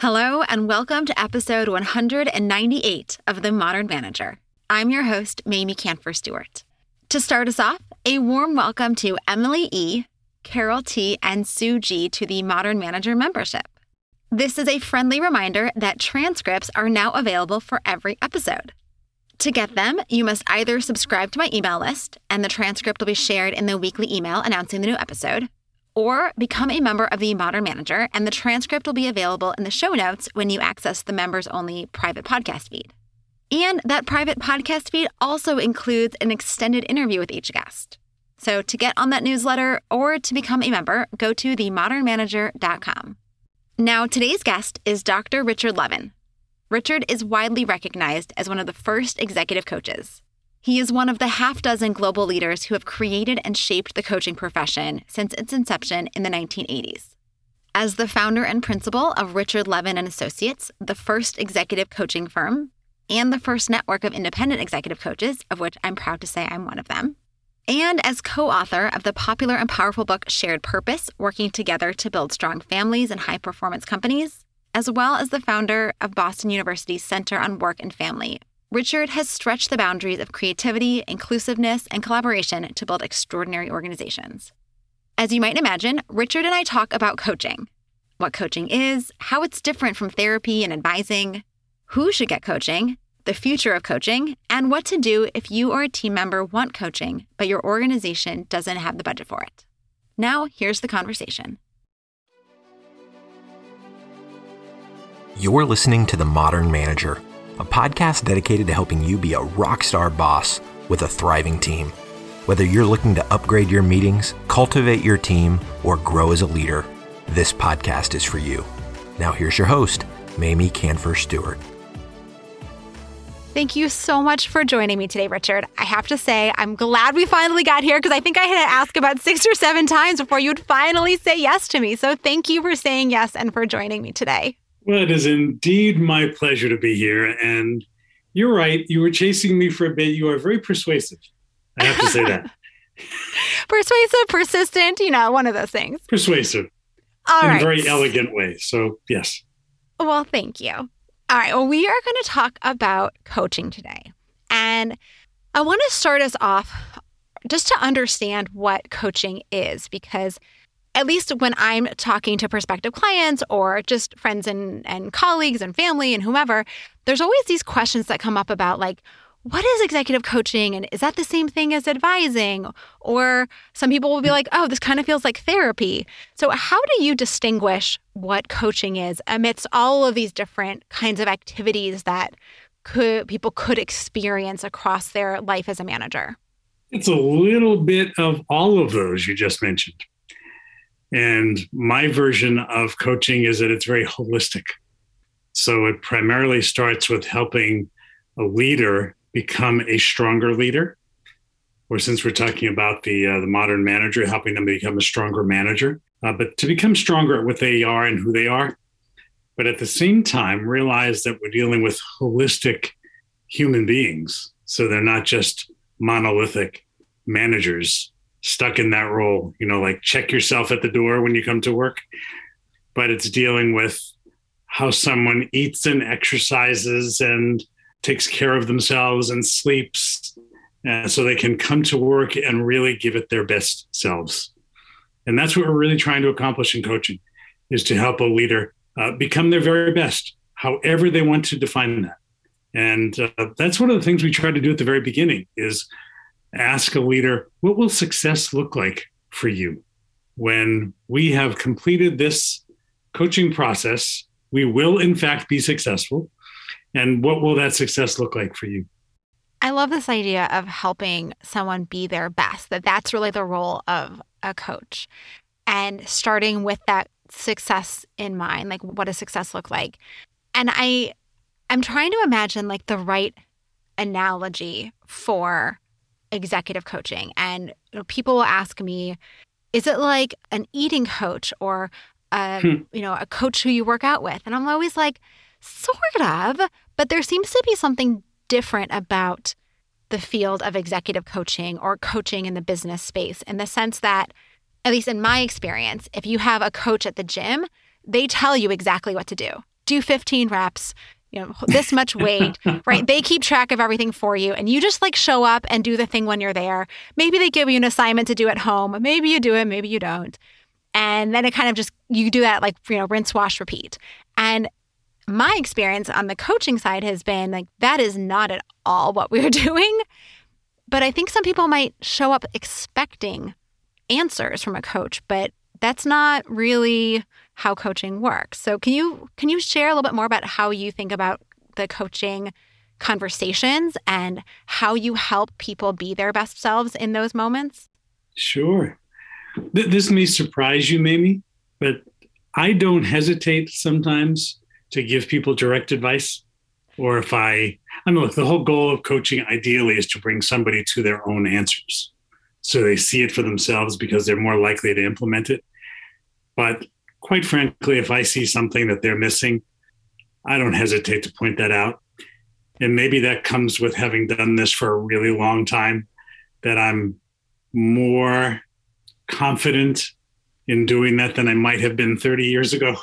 Hello, and welcome to episode 198 of The Modern Manager. I'm your host, Mamie Kanfer Stewart. To start us off, a warm welcome to Emily E., Carol T., and Sue G. to the Modern Manager membership. This is a friendly reminder that transcripts are now available for every episode. To get them, you must either subscribe to my email list, and the transcript will be shared in the weekly email announcing the new episode, or become a member of the Modern Manager, and the transcript will be available in the show notes when you access the members only private podcast feed. And that private podcast feed also includes an extended interview with each guest. So to get on that newsletter or to become a member, go to themodernmanager.com. Now, today's guest is Dr. Richard Levin. Richard is widely recognized as one of the first executive coaches. He is one of the half dozen global leaders who have created and shaped the coaching profession since its inception in the 1980s. As the founder and principal of Richard Levin and Associates, the first executive coaching firm, and the first network of independent executive coaches, of which I'm proud to say I'm one of them, and as co author of the popular and powerful book Shared Purpose Working Together to Build Strong Families and High Performance Companies, as well as the founder of Boston University's Center on Work and Family, Richard has stretched the boundaries of creativity, inclusiveness, and collaboration to build extraordinary organizations. As you might imagine, Richard and I talk about coaching what coaching is, how it's different from therapy and advising, who should get coaching, the future of coaching, and what to do if you or a team member want coaching, but your organization doesn't have the budget for it. Now, here's the conversation. You're listening to The Modern Manager a podcast dedicated to helping you be a rock star boss with a thriving team. Whether you're looking to upgrade your meetings, cultivate your team, or grow as a leader, this podcast is for you. Now, here's your host, Mamie Kanfer Stewart. Thank you so much for joining me today, Richard. I have to say, I'm glad we finally got here because I think I had to ask about six or seven times before you'd finally say yes to me. So thank you for saying yes and for joining me today. Well, it is indeed my pleasure to be here. And you're right. You were chasing me for a bit. You are very persuasive. I have to say that. persuasive, persistent, you know, one of those things. Persuasive. All in right. a very elegant way. So, yes. Well, thank you. All right. Well, we are going to talk about coaching today. And I want to start us off just to understand what coaching is because at least when I'm talking to prospective clients or just friends and, and colleagues and family and whomever, there's always these questions that come up about like, what is executive coaching? And is that the same thing as advising? Or some people will be like, oh, this kind of feels like therapy. So, how do you distinguish what coaching is amidst all of these different kinds of activities that could people could experience across their life as a manager? It's a little bit of all of those you just mentioned. And my version of coaching is that it's very holistic. So it primarily starts with helping a leader become a stronger leader. Or since we're talking about the uh, the modern manager, helping them become a stronger manager, uh, but to become stronger at what they are and who they are. But at the same time, realize that we're dealing with holistic human beings. So they're not just monolithic managers stuck in that role, you know, like check yourself at the door when you come to work. But it's dealing with how someone eats and exercises and takes care of themselves and sleeps uh, so they can come to work and really give it their best selves. And that's what we're really trying to accomplish in coaching is to help a leader uh, become their very best, however they want to define that. And uh, that's one of the things we try to do at the very beginning is ask a leader, what will success look like for you? When we have completed this coaching process, we will in fact be successful. And what will that success look like for you? I love this idea of helping someone be their best, that that's really the role of a coach. And starting with that success in mind, like what does success look like? And I I'm trying to imagine like the right analogy for executive coaching. And you know, people will ask me, is it like an eating coach or a, hmm. you know, a coach who you work out with? And I'm always like, sort of, but there seems to be something different about the field of executive coaching or coaching in the business space in the sense that at least in my experience, if you have a coach at the gym, they tell you exactly what to do. do 15 reps, you know, this much weight, right? They keep track of everything for you and you just like show up and do the thing when you're there. Maybe they give you an assignment to do at home. Maybe you do it, maybe you don't. And then it kind of just, you do that like, you know, rinse, wash, repeat. And my experience on the coaching side has been like, that is not at all what we're doing. But I think some people might show up expecting answers from a coach, but that's not really how coaching works. So can you can you share a little bit more about how you think about the coaching conversations and how you help people be their best selves in those moments? Sure. This may surprise you, maybe, but I don't hesitate sometimes to give people direct advice. Or if I, I mean, the whole goal of coaching ideally is to bring somebody to their own answers. So they see it for themselves because they're more likely to implement it. But quite frankly, if I see something that they're missing, I don't hesitate to point that out. And maybe that comes with having done this for a really long time, that I'm more confident in doing that than I might have been 30 years ago,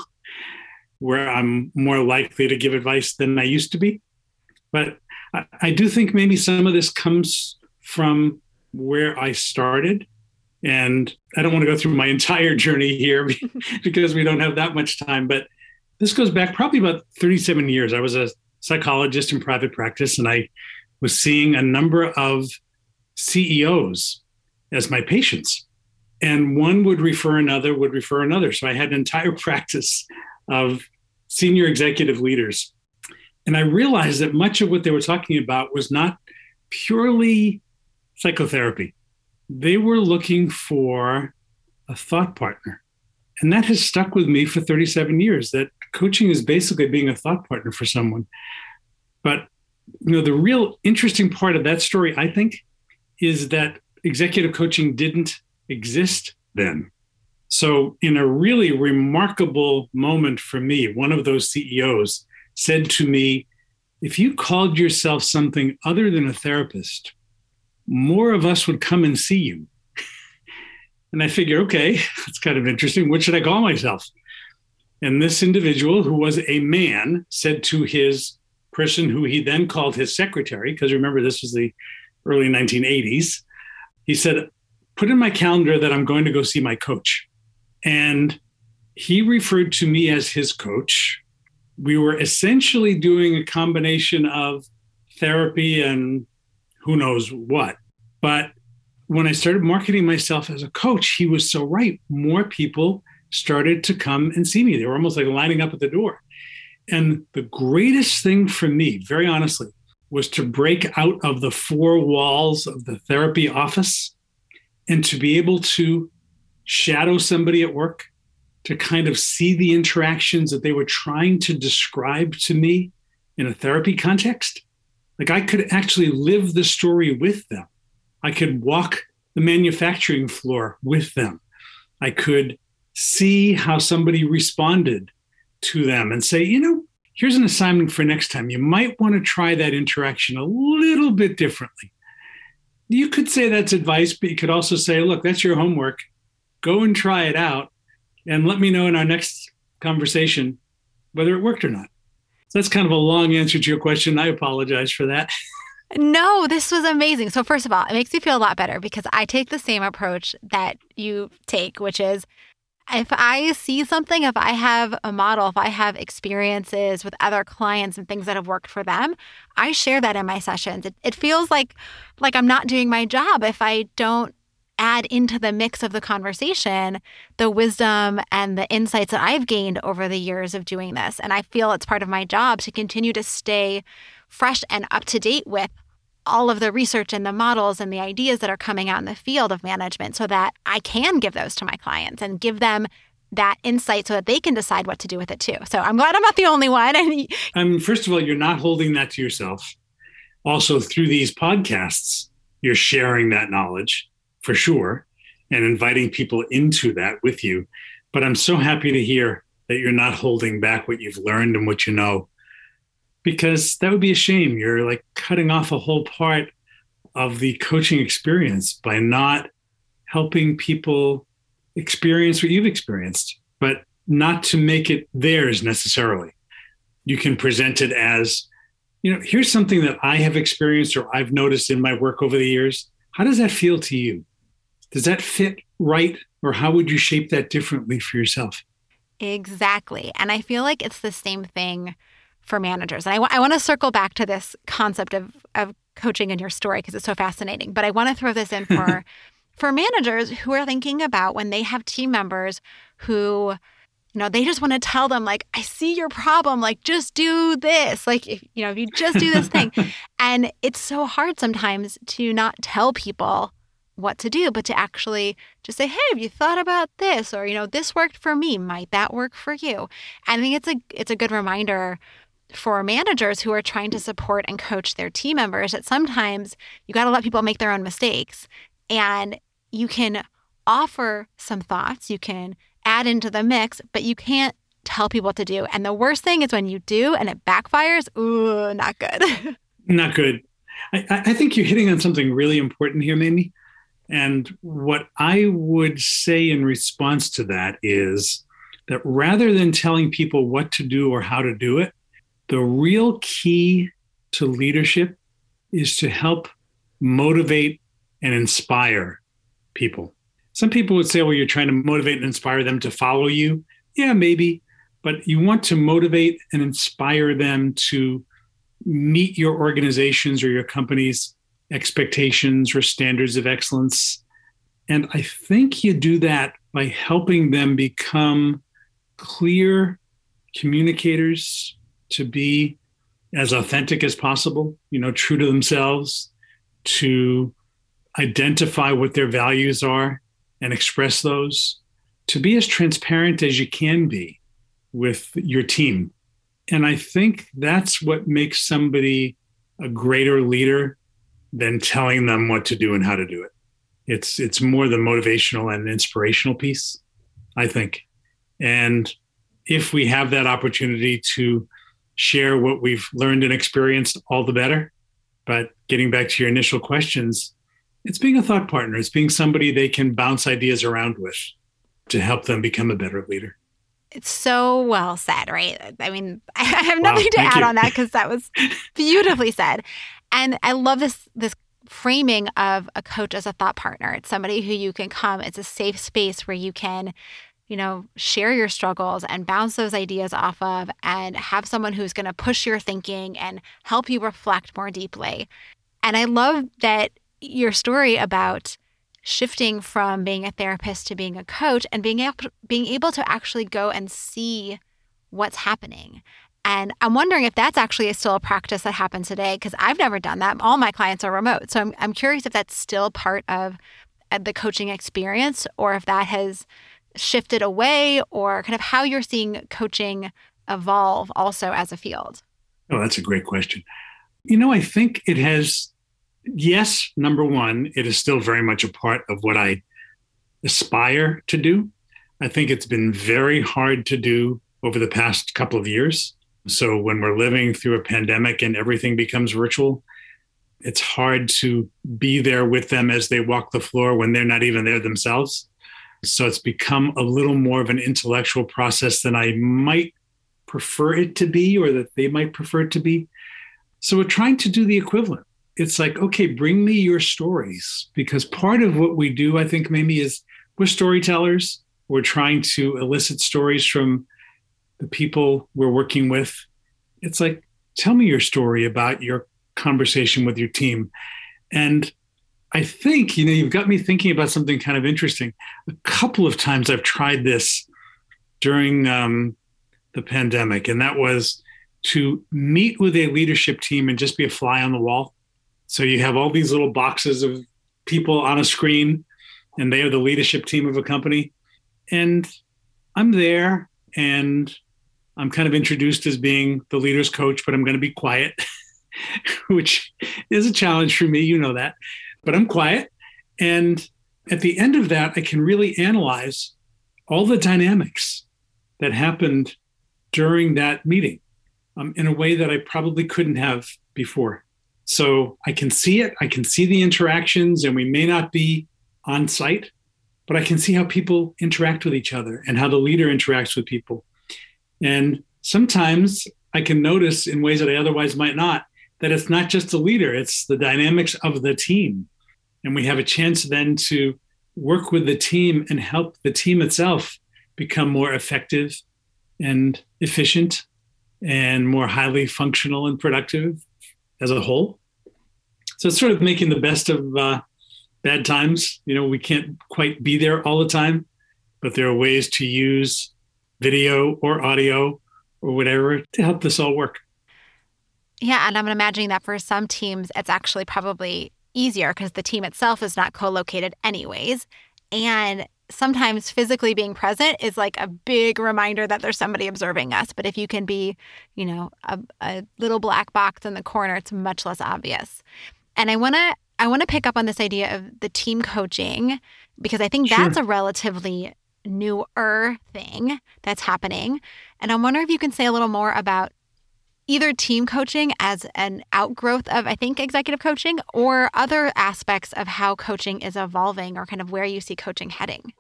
where I'm more likely to give advice than I used to be. But I, I do think maybe some of this comes from where I started. And I don't want to go through my entire journey here because we don't have that much time, but this goes back probably about 37 years. I was a psychologist in private practice and I was seeing a number of CEOs as my patients. And one would refer another would refer another. So i had an entire practice of senior executive leaders. And i realized that much of what they were talking about was not purely psychotherapy they were looking for a thought partner and that has stuck with me for 37 years that coaching is basically being a thought partner for someone but you know the real interesting part of that story i think is that executive coaching didn't exist then. So, in a really remarkable moment for me, one of those CEOs said to me, If you called yourself something other than a therapist, more of us would come and see you. and I figure, okay, that's kind of interesting. What should I call myself? And this individual, who was a man, said to his person who he then called his secretary, because remember, this was the early 1980s, he said, put in my calendar that I'm going to go see my coach. And he referred to me as his coach. We were essentially doing a combination of therapy and who knows what. But when I started marketing myself as a coach, he was so right. More people started to come and see me. They were almost like lining up at the door. And the greatest thing for me, very honestly, was to break out of the four walls of the therapy office and to be able to shadow somebody at work to kind of see the interactions that they were trying to describe to me in a therapy context like i could actually live the story with them i could walk the manufacturing floor with them i could see how somebody responded to them and say you know here's an assignment for next time you might want to try that interaction a little bit differently you could say that's advice, but you could also say, look, that's your homework. Go and try it out and let me know in our next conversation whether it worked or not. That's kind of a long answer to your question. I apologize for that. No, this was amazing. So, first of all, it makes me feel a lot better because I take the same approach that you take, which is if I see something, if I have a model, if I have experiences with other clients and things that have worked for them, I share that in my sessions. It, it feels like like I'm not doing my job if I don't add into the mix of the conversation the wisdom and the insights that I've gained over the years of doing this. And I feel it's part of my job to continue to stay fresh and up to date with all of the research and the models and the ideas that are coming out in the field of management so that I can give those to my clients and give them that insight so that they can decide what to do with it too. So I'm glad I'm not the only one. And um, first of all, you're not holding that to yourself. Also, through these podcasts, you're sharing that knowledge for sure and inviting people into that with you. But I'm so happy to hear that you're not holding back what you've learned and what you know because that would be a shame. You're like cutting off a whole part of the coaching experience by not helping people experience what you've experienced, but not to make it theirs necessarily. You can present it as, you know, here's something that I have experienced or I've noticed in my work over the years. How does that feel to you? Does that fit right? Or how would you shape that differently for yourself? Exactly. And I feel like it's the same thing for managers. And I, w- I want to circle back to this concept of, of coaching in your story because it's so fascinating. But I want to throw this in for for managers who are thinking about when they have team members who you know they just want to tell them like i see your problem like just do this like if, you know if you just do this thing and it's so hard sometimes to not tell people what to do but to actually just say hey have you thought about this or you know this worked for me might that work for you i think it's a it's a good reminder for managers who are trying to support and coach their team members that sometimes you got to let people make their own mistakes and you can offer some thoughts, you can add into the mix, but you can't tell people what to do. And the worst thing is when you do and it backfires, ooh, not good. not good. I, I think you're hitting on something really important here, Mamie. And what I would say in response to that is that rather than telling people what to do or how to do it, the real key to leadership is to help motivate and inspire people. Some people would say, well, you're trying to motivate and inspire them to follow you. Yeah, maybe. But you want to motivate and inspire them to meet your organization's or your company's expectations or standards of excellence. And I think you do that by helping them become clear communicators to be as authentic as possible, you know, true to themselves, to identify what their values are and express those, to be as transparent as you can be with your team. And I think that's what makes somebody a greater leader than telling them what to do and how to do it. It's it's more the motivational and inspirational piece, I think. And if we have that opportunity to share what we've learned and experienced, all the better. But getting back to your initial questions, it's being a thought partner. It's being somebody they can bounce ideas around with to help them become a better leader. It's so well said, right? I mean, I have nothing wow, to add you. on that because that was beautifully said. And I love this this framing of a coach as a thought partner. It's somebody who you can come. It's a safe space where you can you know, share your struggles and bounce those ideas off of and have someone who's going to push your thinking and help you reflect more deeply. And I love that your story about shifting from being a therapist to being a coach and being able being able to actually go and see what's happening. And I'm wondering if that's actually still a practice that happens today because I've never done that. All my clients are remote. So I'm, I'm curious if that's still part of uh, the coaching experience or if that has shifted away or kind of how you're seeing coaching evolve also as a field? Oh, that's a great question. You know, I think it has, yes, number one, it is still very much a part of what I aspire to do. I think it's been very hard to do over the past couple of years. So when we're living through a pandemic and everything becomes virtual, it's hard to be there with them as they walk the floor when they're not even there themselves. So it's become a little more of an intellectual process than I might prefer it to be or that they might prefer it to be. So we're trying to do the equivalent. It's like, okay, bring me your stories because part of what we do, I think, maybe is we're storytellers. We're trying to elicit stories from the people we're working with. It's like, tell me your story about your conversation with your team. And I think, you know, you've got me thinking about something kind of interesting. A couple of times I've tried this during um, the pandemic, and that was to meet with a leadership team and just be a fly on the wall. So you have all these little boxes of people on a screen, and they are the leadership team of a company. And I'm there, and I'm kind of introduced as being the leader's coach, but I'm going to be quiet, which is a challenge for me. You know that but I'm quiet. And at the end of that, I can really analyze all the dynamics that happened during that meeting um, in a way that I probably couldn't have before. So I can see it, I can see the interactions, and we may not be on site, but I can see how people interact with each other and how the leader interacts with people. And sometimes I can notice in ways that I otherwise might not that it's not just the leader, it's the dynamics of the team. And we have a chance then to work with the team and help the team itself become more effective and efficient and more highly functional and productive as a whole. So it's sort of making the best of uh, bad times. You know, we can't quite be there all the time, but there are ways to use video or audio or whatever to help this all work. Yeah, and I'm imagining that for some teams, it's actually probably easier because the team itself is not co located, anyways. And sometimes physically being present is like a big reminder that there's somebody observing us. But if you can be, you know, a, a little black box in the corner, it's much less obvious. And I want to I want to pick up on this idea of the team coaching because I think that's a relatively newer thing that's happening. And I'm wondering if you can say a little more about either team coaching as an outgrowth of, I think, executive coaching or other aspects of how coaching is evolving or kind of where you see coaching heading?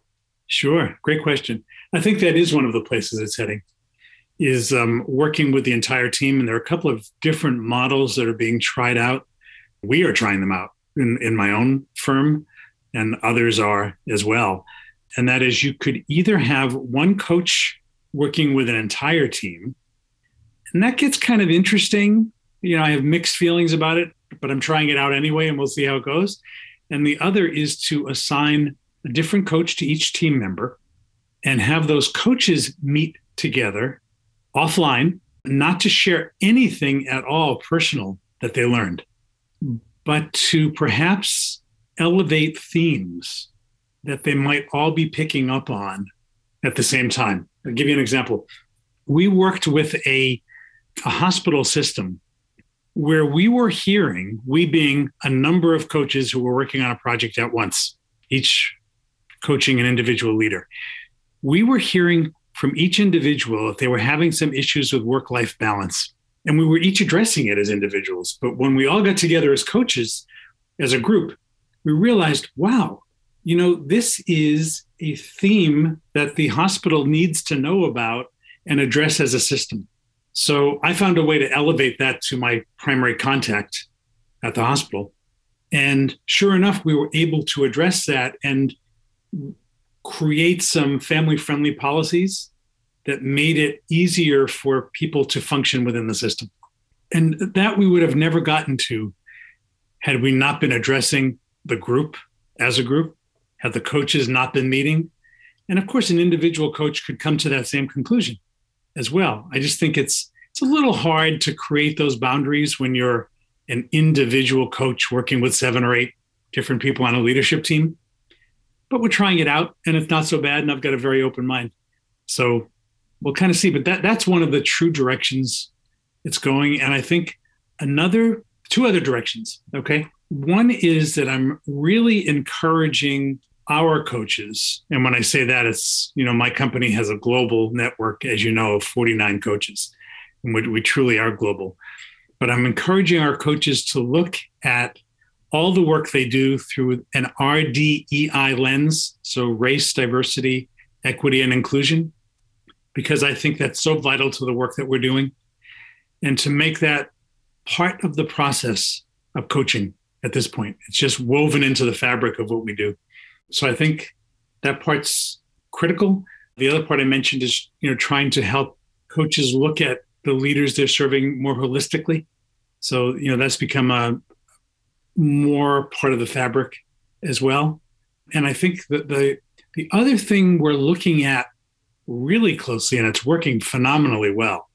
Sure. Great question. I think that is one of the places it's heading is um, working with the entire team. And there are a couple of different models that are being tried out. We are trying them out in, in my own firm, and others are as well. And that is you could either have one coach working with an entire team and that gets kind of interesting. You know, I have mixed feelings about it, but I'm trying it out anyway, and we'll see how it goes. And the other is to assign a different coach to each team member and have those coaches meet together offline, not to share anything at all personal that they learned, but to perhaps elevate themes that they might all be picking up on at the same time. I'll give you an example. We worked with a a hospital system where we were hearing, we being a number of coaches who were working on a project at once, each coaching an individual leader, we were hearing from each individual that they were having some issues with work life balance. And we were each addressing it as individuals. But when we all got together as coaches, as a group, we realized, wow, you know, this is a theme that the hospital needs to know about and address as a system. So I found a way to elevate that to my primary contact at the hospital. And sure enough, we were able to address that and create some family friendly policies that made it easier for people to function within the system. And that we would have never gotten to had we not been addressing the group as a group, had the coaches not been meeting. And of course, an individual coach could come to that same conclusion as well. I just think it's it's a little hard to create those boundaries when you're an individual coach working with seven or eight different people on a leadership team. But we're trying it out and it's not so bad. And I've got a very open mind. So we'll kind of see. But that that's one of the true directions it's going. And I think another two other directions. Okay. One is that I'm really encouraging our coaches. And when I say that, it's, you know, my company has a global network, as you know, of 49 coaches. And we, we truly are global. But I'm encouraging our coaches to look at all the work they do through an RDEI lens, so race, diversity, equity, and inclusion, because I think that's so vital to the work that we're doing. And to make that part of the process of coaching at this point. It's just woven into the fabric of what we do. So I think that part's critical. The other part I mentioned is, you know, trying to help coaches look at the leaders they're serving more holistically. So, you know, that's become a more part of the fabric as well. And I think that the the other thing we're looking at really closely, and it's working phenomenally well,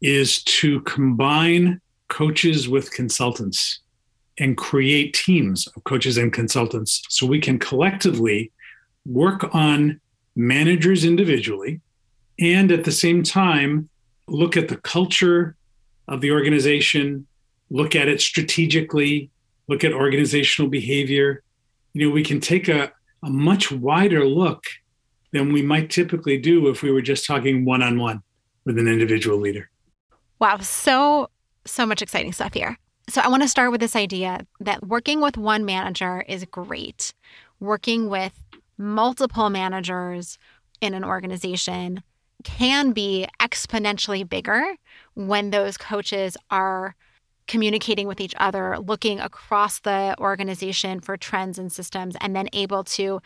is to combine coaches with consultants and create teams of coaches and consultants so we can collectively work on managers individually and at the same time look at the culture of the organization, look at it strategically, look at organizational behavior. You know, we can take a, a much wider look than we might typically do if we were just talking one on one with an individual leader. Wow, so, so much exciting stuff here. So, I want to start with this idea that working with one manager is great. Working with multiple managers in an organization can be exponentially bigger when those coaches are communicating with each other, looking across the organization for trends and systems, and then able to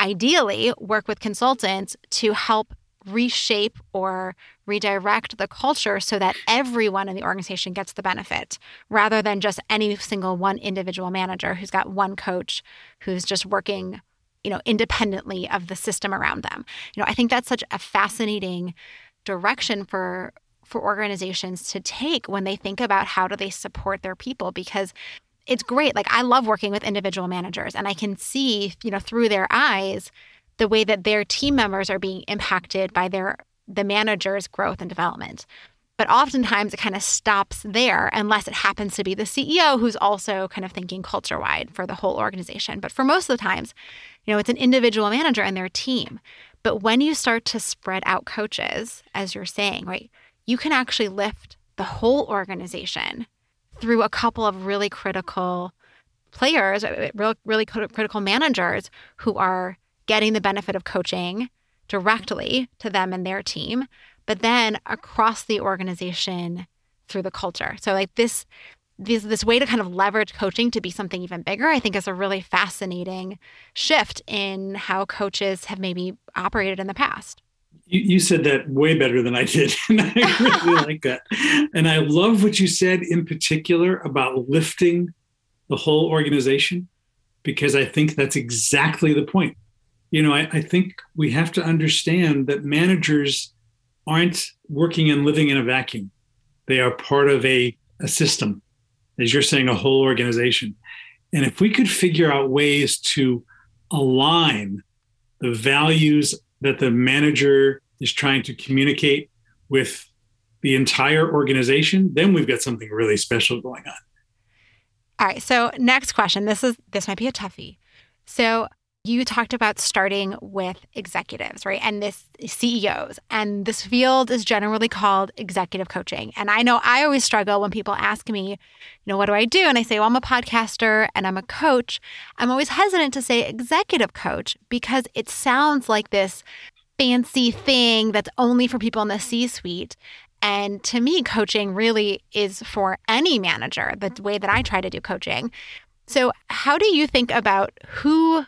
ideally work with consultants to help reshape or redirect the culture so that everyone in the organization gets the benefit rather than just any single one individual manager who's got one coach who's just working you know independently of the system around them. You know i think that's such a fascinating direction for for organizations to take when they think about how do they support their people because it's great. Like i love working with individual managers and i can see you know through their eyes the way that their team members are being impacted by their the manager's growth and development but oftentimes it kind of stops there unless it happens to be the CEO who's also kind of thinking culture wide for the whole organization. But for most of the times, you know, it's an individual manager and their team. But when you start to spread out coaches, as you're saying, right, you can actually lift the whole organization through a couple of really critical players, uh, really critical managers who are getting the benefit of coaching directly to them and their team but then across the organization through the culture. So like this this this way to kind of leverage coaching to be something even bigger, I think is a really fascinating shift in how coaches have maybe operated in the past. You, you said that way better than I did. And I really like that. And I love what you said in particular about lifting the whole organization, because I think that's exactly the point. You know, I, I think we have to understand that managers aren't working and living in a vacuum. They are part of a, a system, as you're saying, a whole organization. And if we could figure out ways to align the values that the manager is trying to communicate with the entire organization, then we've got something really special going on. All right. So next question. This is this might be a toughie. So you talked about starting with executives, right? And this CEOs. And this field is generally called executive coaching. And I know I always struggle when people ask me, you know, what do I do? And I say, well, I'm a podcaster and I'm a coach. I'm always hesitant to say executive coach because it sounds like this fancy thing that's only for people in the C suite. And to me, coaching really is for any manager, the way that I try to do coaching. So, how do you think about who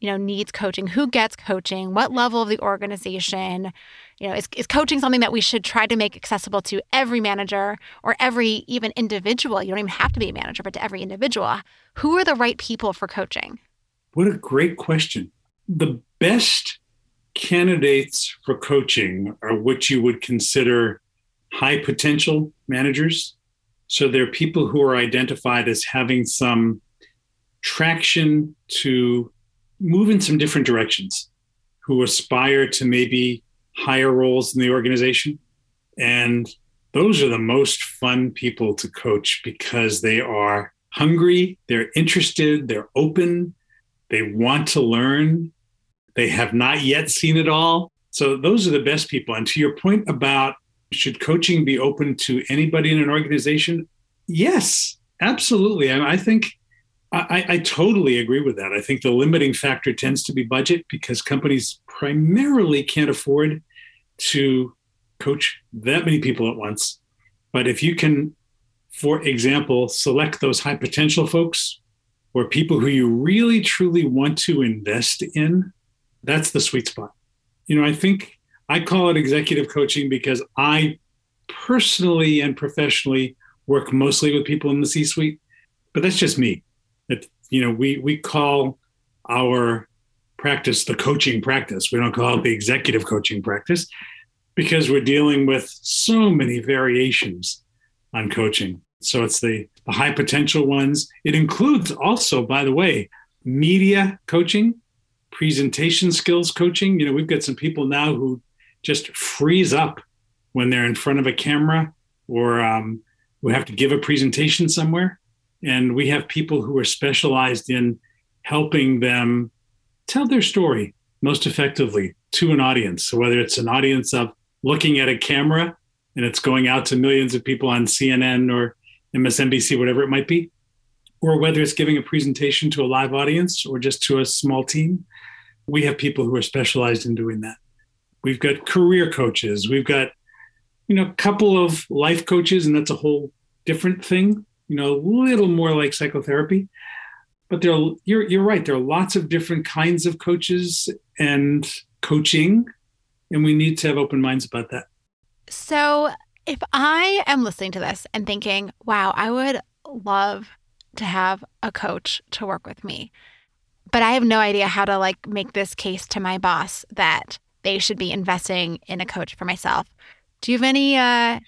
you know needs coaching who gets coaching what level of the organization you know is, is coaching something that we should try to make accessible to every manager or every even individual? You don't even have to be a manager but to every individual. Who are the right people for coaching? What a great question. The best candidates for coaching are what you would consider high potential managers. So they're people who are identified as having some traction to move in some different directions, who aspire to maybe higher roles in the organization. And those are the most fun people to coach because they are hungry, they're interested, they're open, they want to learn, they have not yet seen it all. So those are the best people. And to your point about should coaching be open to anybody in an organization? Yes, absolutely. I, I think I, I, totally agree with that. I think the limiting factor tends to be budget because companies primarily can't afford to coach that many people at once. But if you can, for example, select those high potential folks or people who you really truly want to invest in, that's the sweet spot. You know, I think I call it executive coaching because I personally and professionally work mostly with people in the C suite, but that's just me you know, we we call our practice the coaching practice. We don't call it the executive coaching practice because we're dealing with so many variations on coaching. So it's the, the high potential ones. It includes also, by the way, media coaching, presentation skills coaching. You know, we've got some people now who just freeze up when they're in front of a camera or um, have to give a presentation somewhere. And we have people who are specialized in helping them tell their story most effectively to an audience. So whether it's an audience of looking at a camera and it's going out to millions of people on CNN or MSNBC, whatever it might be, or whether it's giving a presentation to a live audience or just to a small team, we have people who are specialized in doing that. We've got career coaches, we've got you know, a couple of life coaches, and that's a whole different thing, you know, a little more like psychotherapy. But there are, you're, you're right. There are lots of different kinds of coaches and coaching, and we need to have open minds about that. So, if I am listening to this and thinking, wow, I would love to have a coach to work with me, but I have no idea how to like make this case to my boss that they should be investing in a coach for myself. Do you have any uh,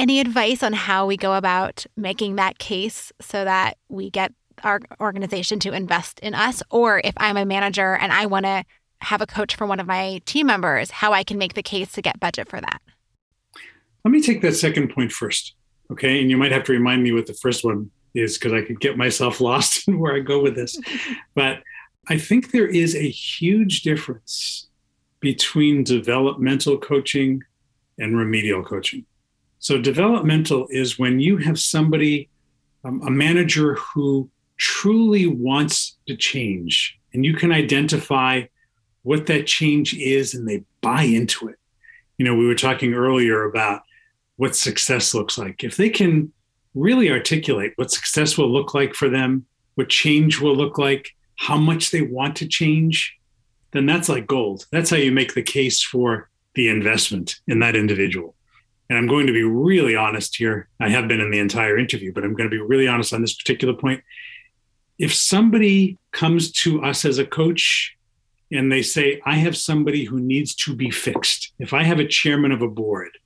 any advice on how we go about making that case so that we get our organization to invest in us? Or if I'm a manager and I want to have a coach for one of my team members, how I can make the case to get budget for that? Let me take that second point first. Okay. And you might have to remind me what the first one is because I could get myself lost in where I go with this. but I think there is a huge difference between developmental coaching and remedial coaching. So, developmental is when you have somebody, um, a manager who truly wants to change, and you can identify what that change is and they buy into it. You know, we were talking earlier about what success looks like. If they can really articulate what success will look like for them, what change will look like, how much they want to change, then that's like gold. That's how you make the case for the investment in that individual. And I'm going to be really honest here. I have been in the entire interview, but I'm going to be really honest on this particular point. If somebody comes to us as a coach and they say, I have somebody who needs to be fixed, if I have a chairman of a board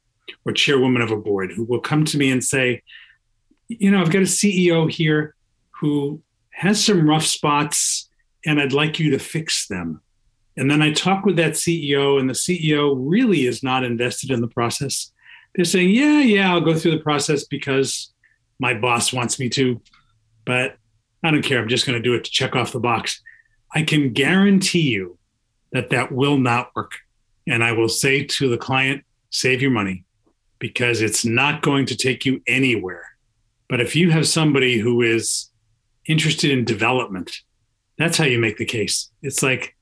or chairwoman of a board who will come to me and say, you know, I've got a CEO here who has some rough spots and I'd like you to fix them. And then I talk with that CEO, and the CEO really is not invested in the process. They're saying, yeah, yeah, I'll go through the process because my boss wants me to, but I don't care. I'm just going to do it to check off the box. I can guarantee you that that will not work. And I will say to the client, save your money because it's not going to take you anywhere. But if you have somebody who is interested in development, that's how you make the case. It's like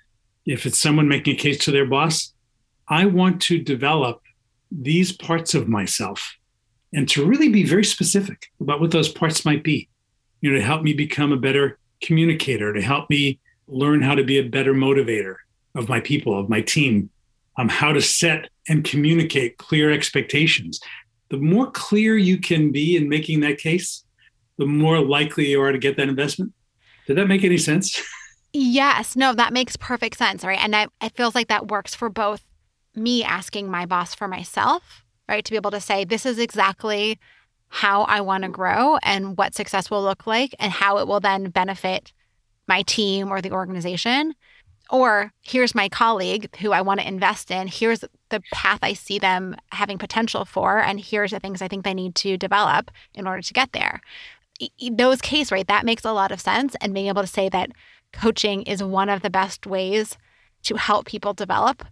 if it's someone making a case to their boss, I want to develop these parts of myself and to really be very specific about what those parts might be, you know, to help me become a better communicator, to help me learn how to be a better motivator of my people, of my team, um, how to set and communicate clear expectations. The more clear you can be in making that case, the more likely you are to get that investment. Did that make any sense? Yes. No, that makes perfect sense. Right. And I, it feels like that works for both me asking my boss for myself, right? To be able to say, this is exactly how I want to grow and what success will look like and how it will then benefit my team or the organization. Or here's my colleague who I want to invest in. Here's the path I see them having potential for. And here's the things I think they need to develop in order to get there. Those case, right? That makes a lot of sense. And being able to say that coaching is one of the best ways to help people develop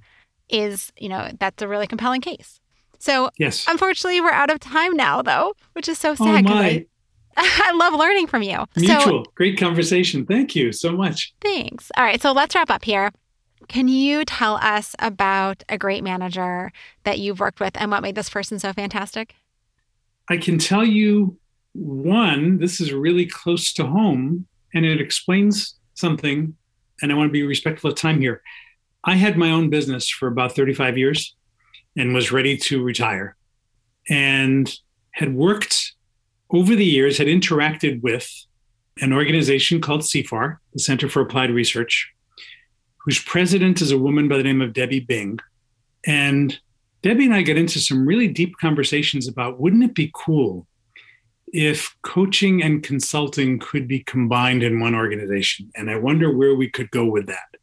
is, you know, that's a really compelling case. So, yes. unfortunately, we're out of time now, though, which is so oh, sad. Oh my. I love learning from you. Mutual. So, Great conversation. Thank you so much. Thanks. All right. So let's wrap up here. Can you tell us about a great manager that you've worked with and what made this person so fantastic? I can tell you one, this is really close to home and it explains something. And I want to be respectful of time here. I had my own business for about 35 years and was ready to retire and had worked over the years, had interacted with an organization called CFAR, the Center for Applied Research, whose president is a woman by the name of Debbie Bing. And Debbie and I got into some really deep conversations about wouldn't it be cool if coaching and consulting could be combined in one organization? And I wonder where we could go with that.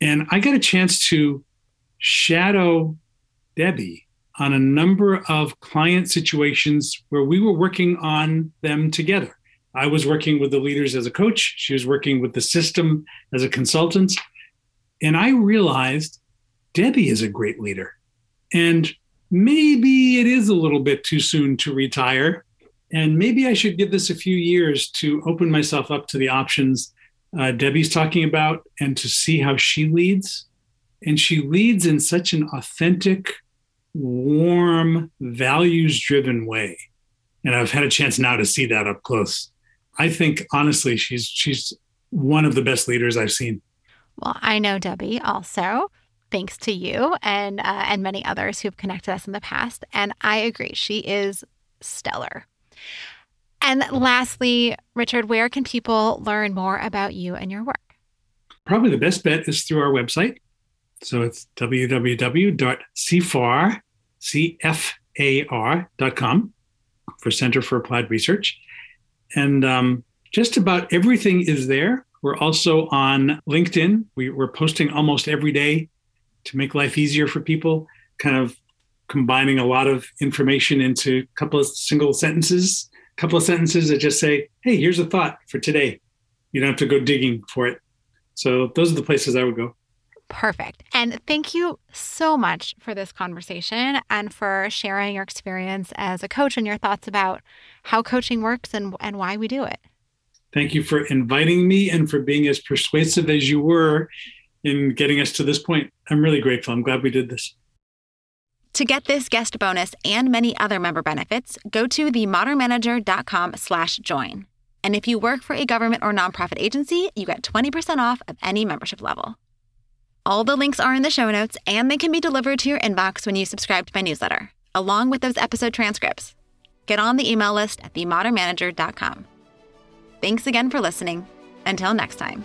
And I got a chance to shadow Debbie on a number of client situations where we were working on them together. I was working with the leaders as a coach, she was working with the system as a consultant. And I realized Debbie is a great leader. And maybe it is a little bit too soon to retire. And maybe I should give this a few years to open myself up to the options uh, Debbie's talking about and to see how she leads. And she leads in such an authentic, warm, values driven way. And I've had a chance now to see that up close. I think honestly, she's she's one of the best leaders I've seen. Well, I know Debbie also, thanks to you and uh, and many others who've connected us in the past, and I agree, she is stellar. And lastly, Richard, where can people learn more about you and your work? Probably the best bet is through our website. So it's www.cfar.com for Center for Applied Research. And um, just about everything is there. We're also on LinkedIn. We, we're posting almost every day to make life easier for people, kind of combining a lot of information into a couple of single sentences, couple of sentences that just say, hey, here's a thought for today. You don't have to go digging for it. So those are the places I would go. Perfect. And thank you so much for this conversation and for sharing your experience as a coach and your thoughts about how coaching works and, and why we do it. Thank you for inviting me and for being as persuasive as you were in getting us to this point. I'm really grateful. I'm glad we did this. To get this guest bonus and many other member benefits, go to themodernmanager.com slash join. And if you work for a government or nonprofit agency, you get 20% off of any membership level. All the links are in the show notes, and they can be delivered to your inbox when you subscribe to my newsletter, along with those episode transcripts. Get on the email list at themodernmanager.com. Thanks again for listening. Until next time.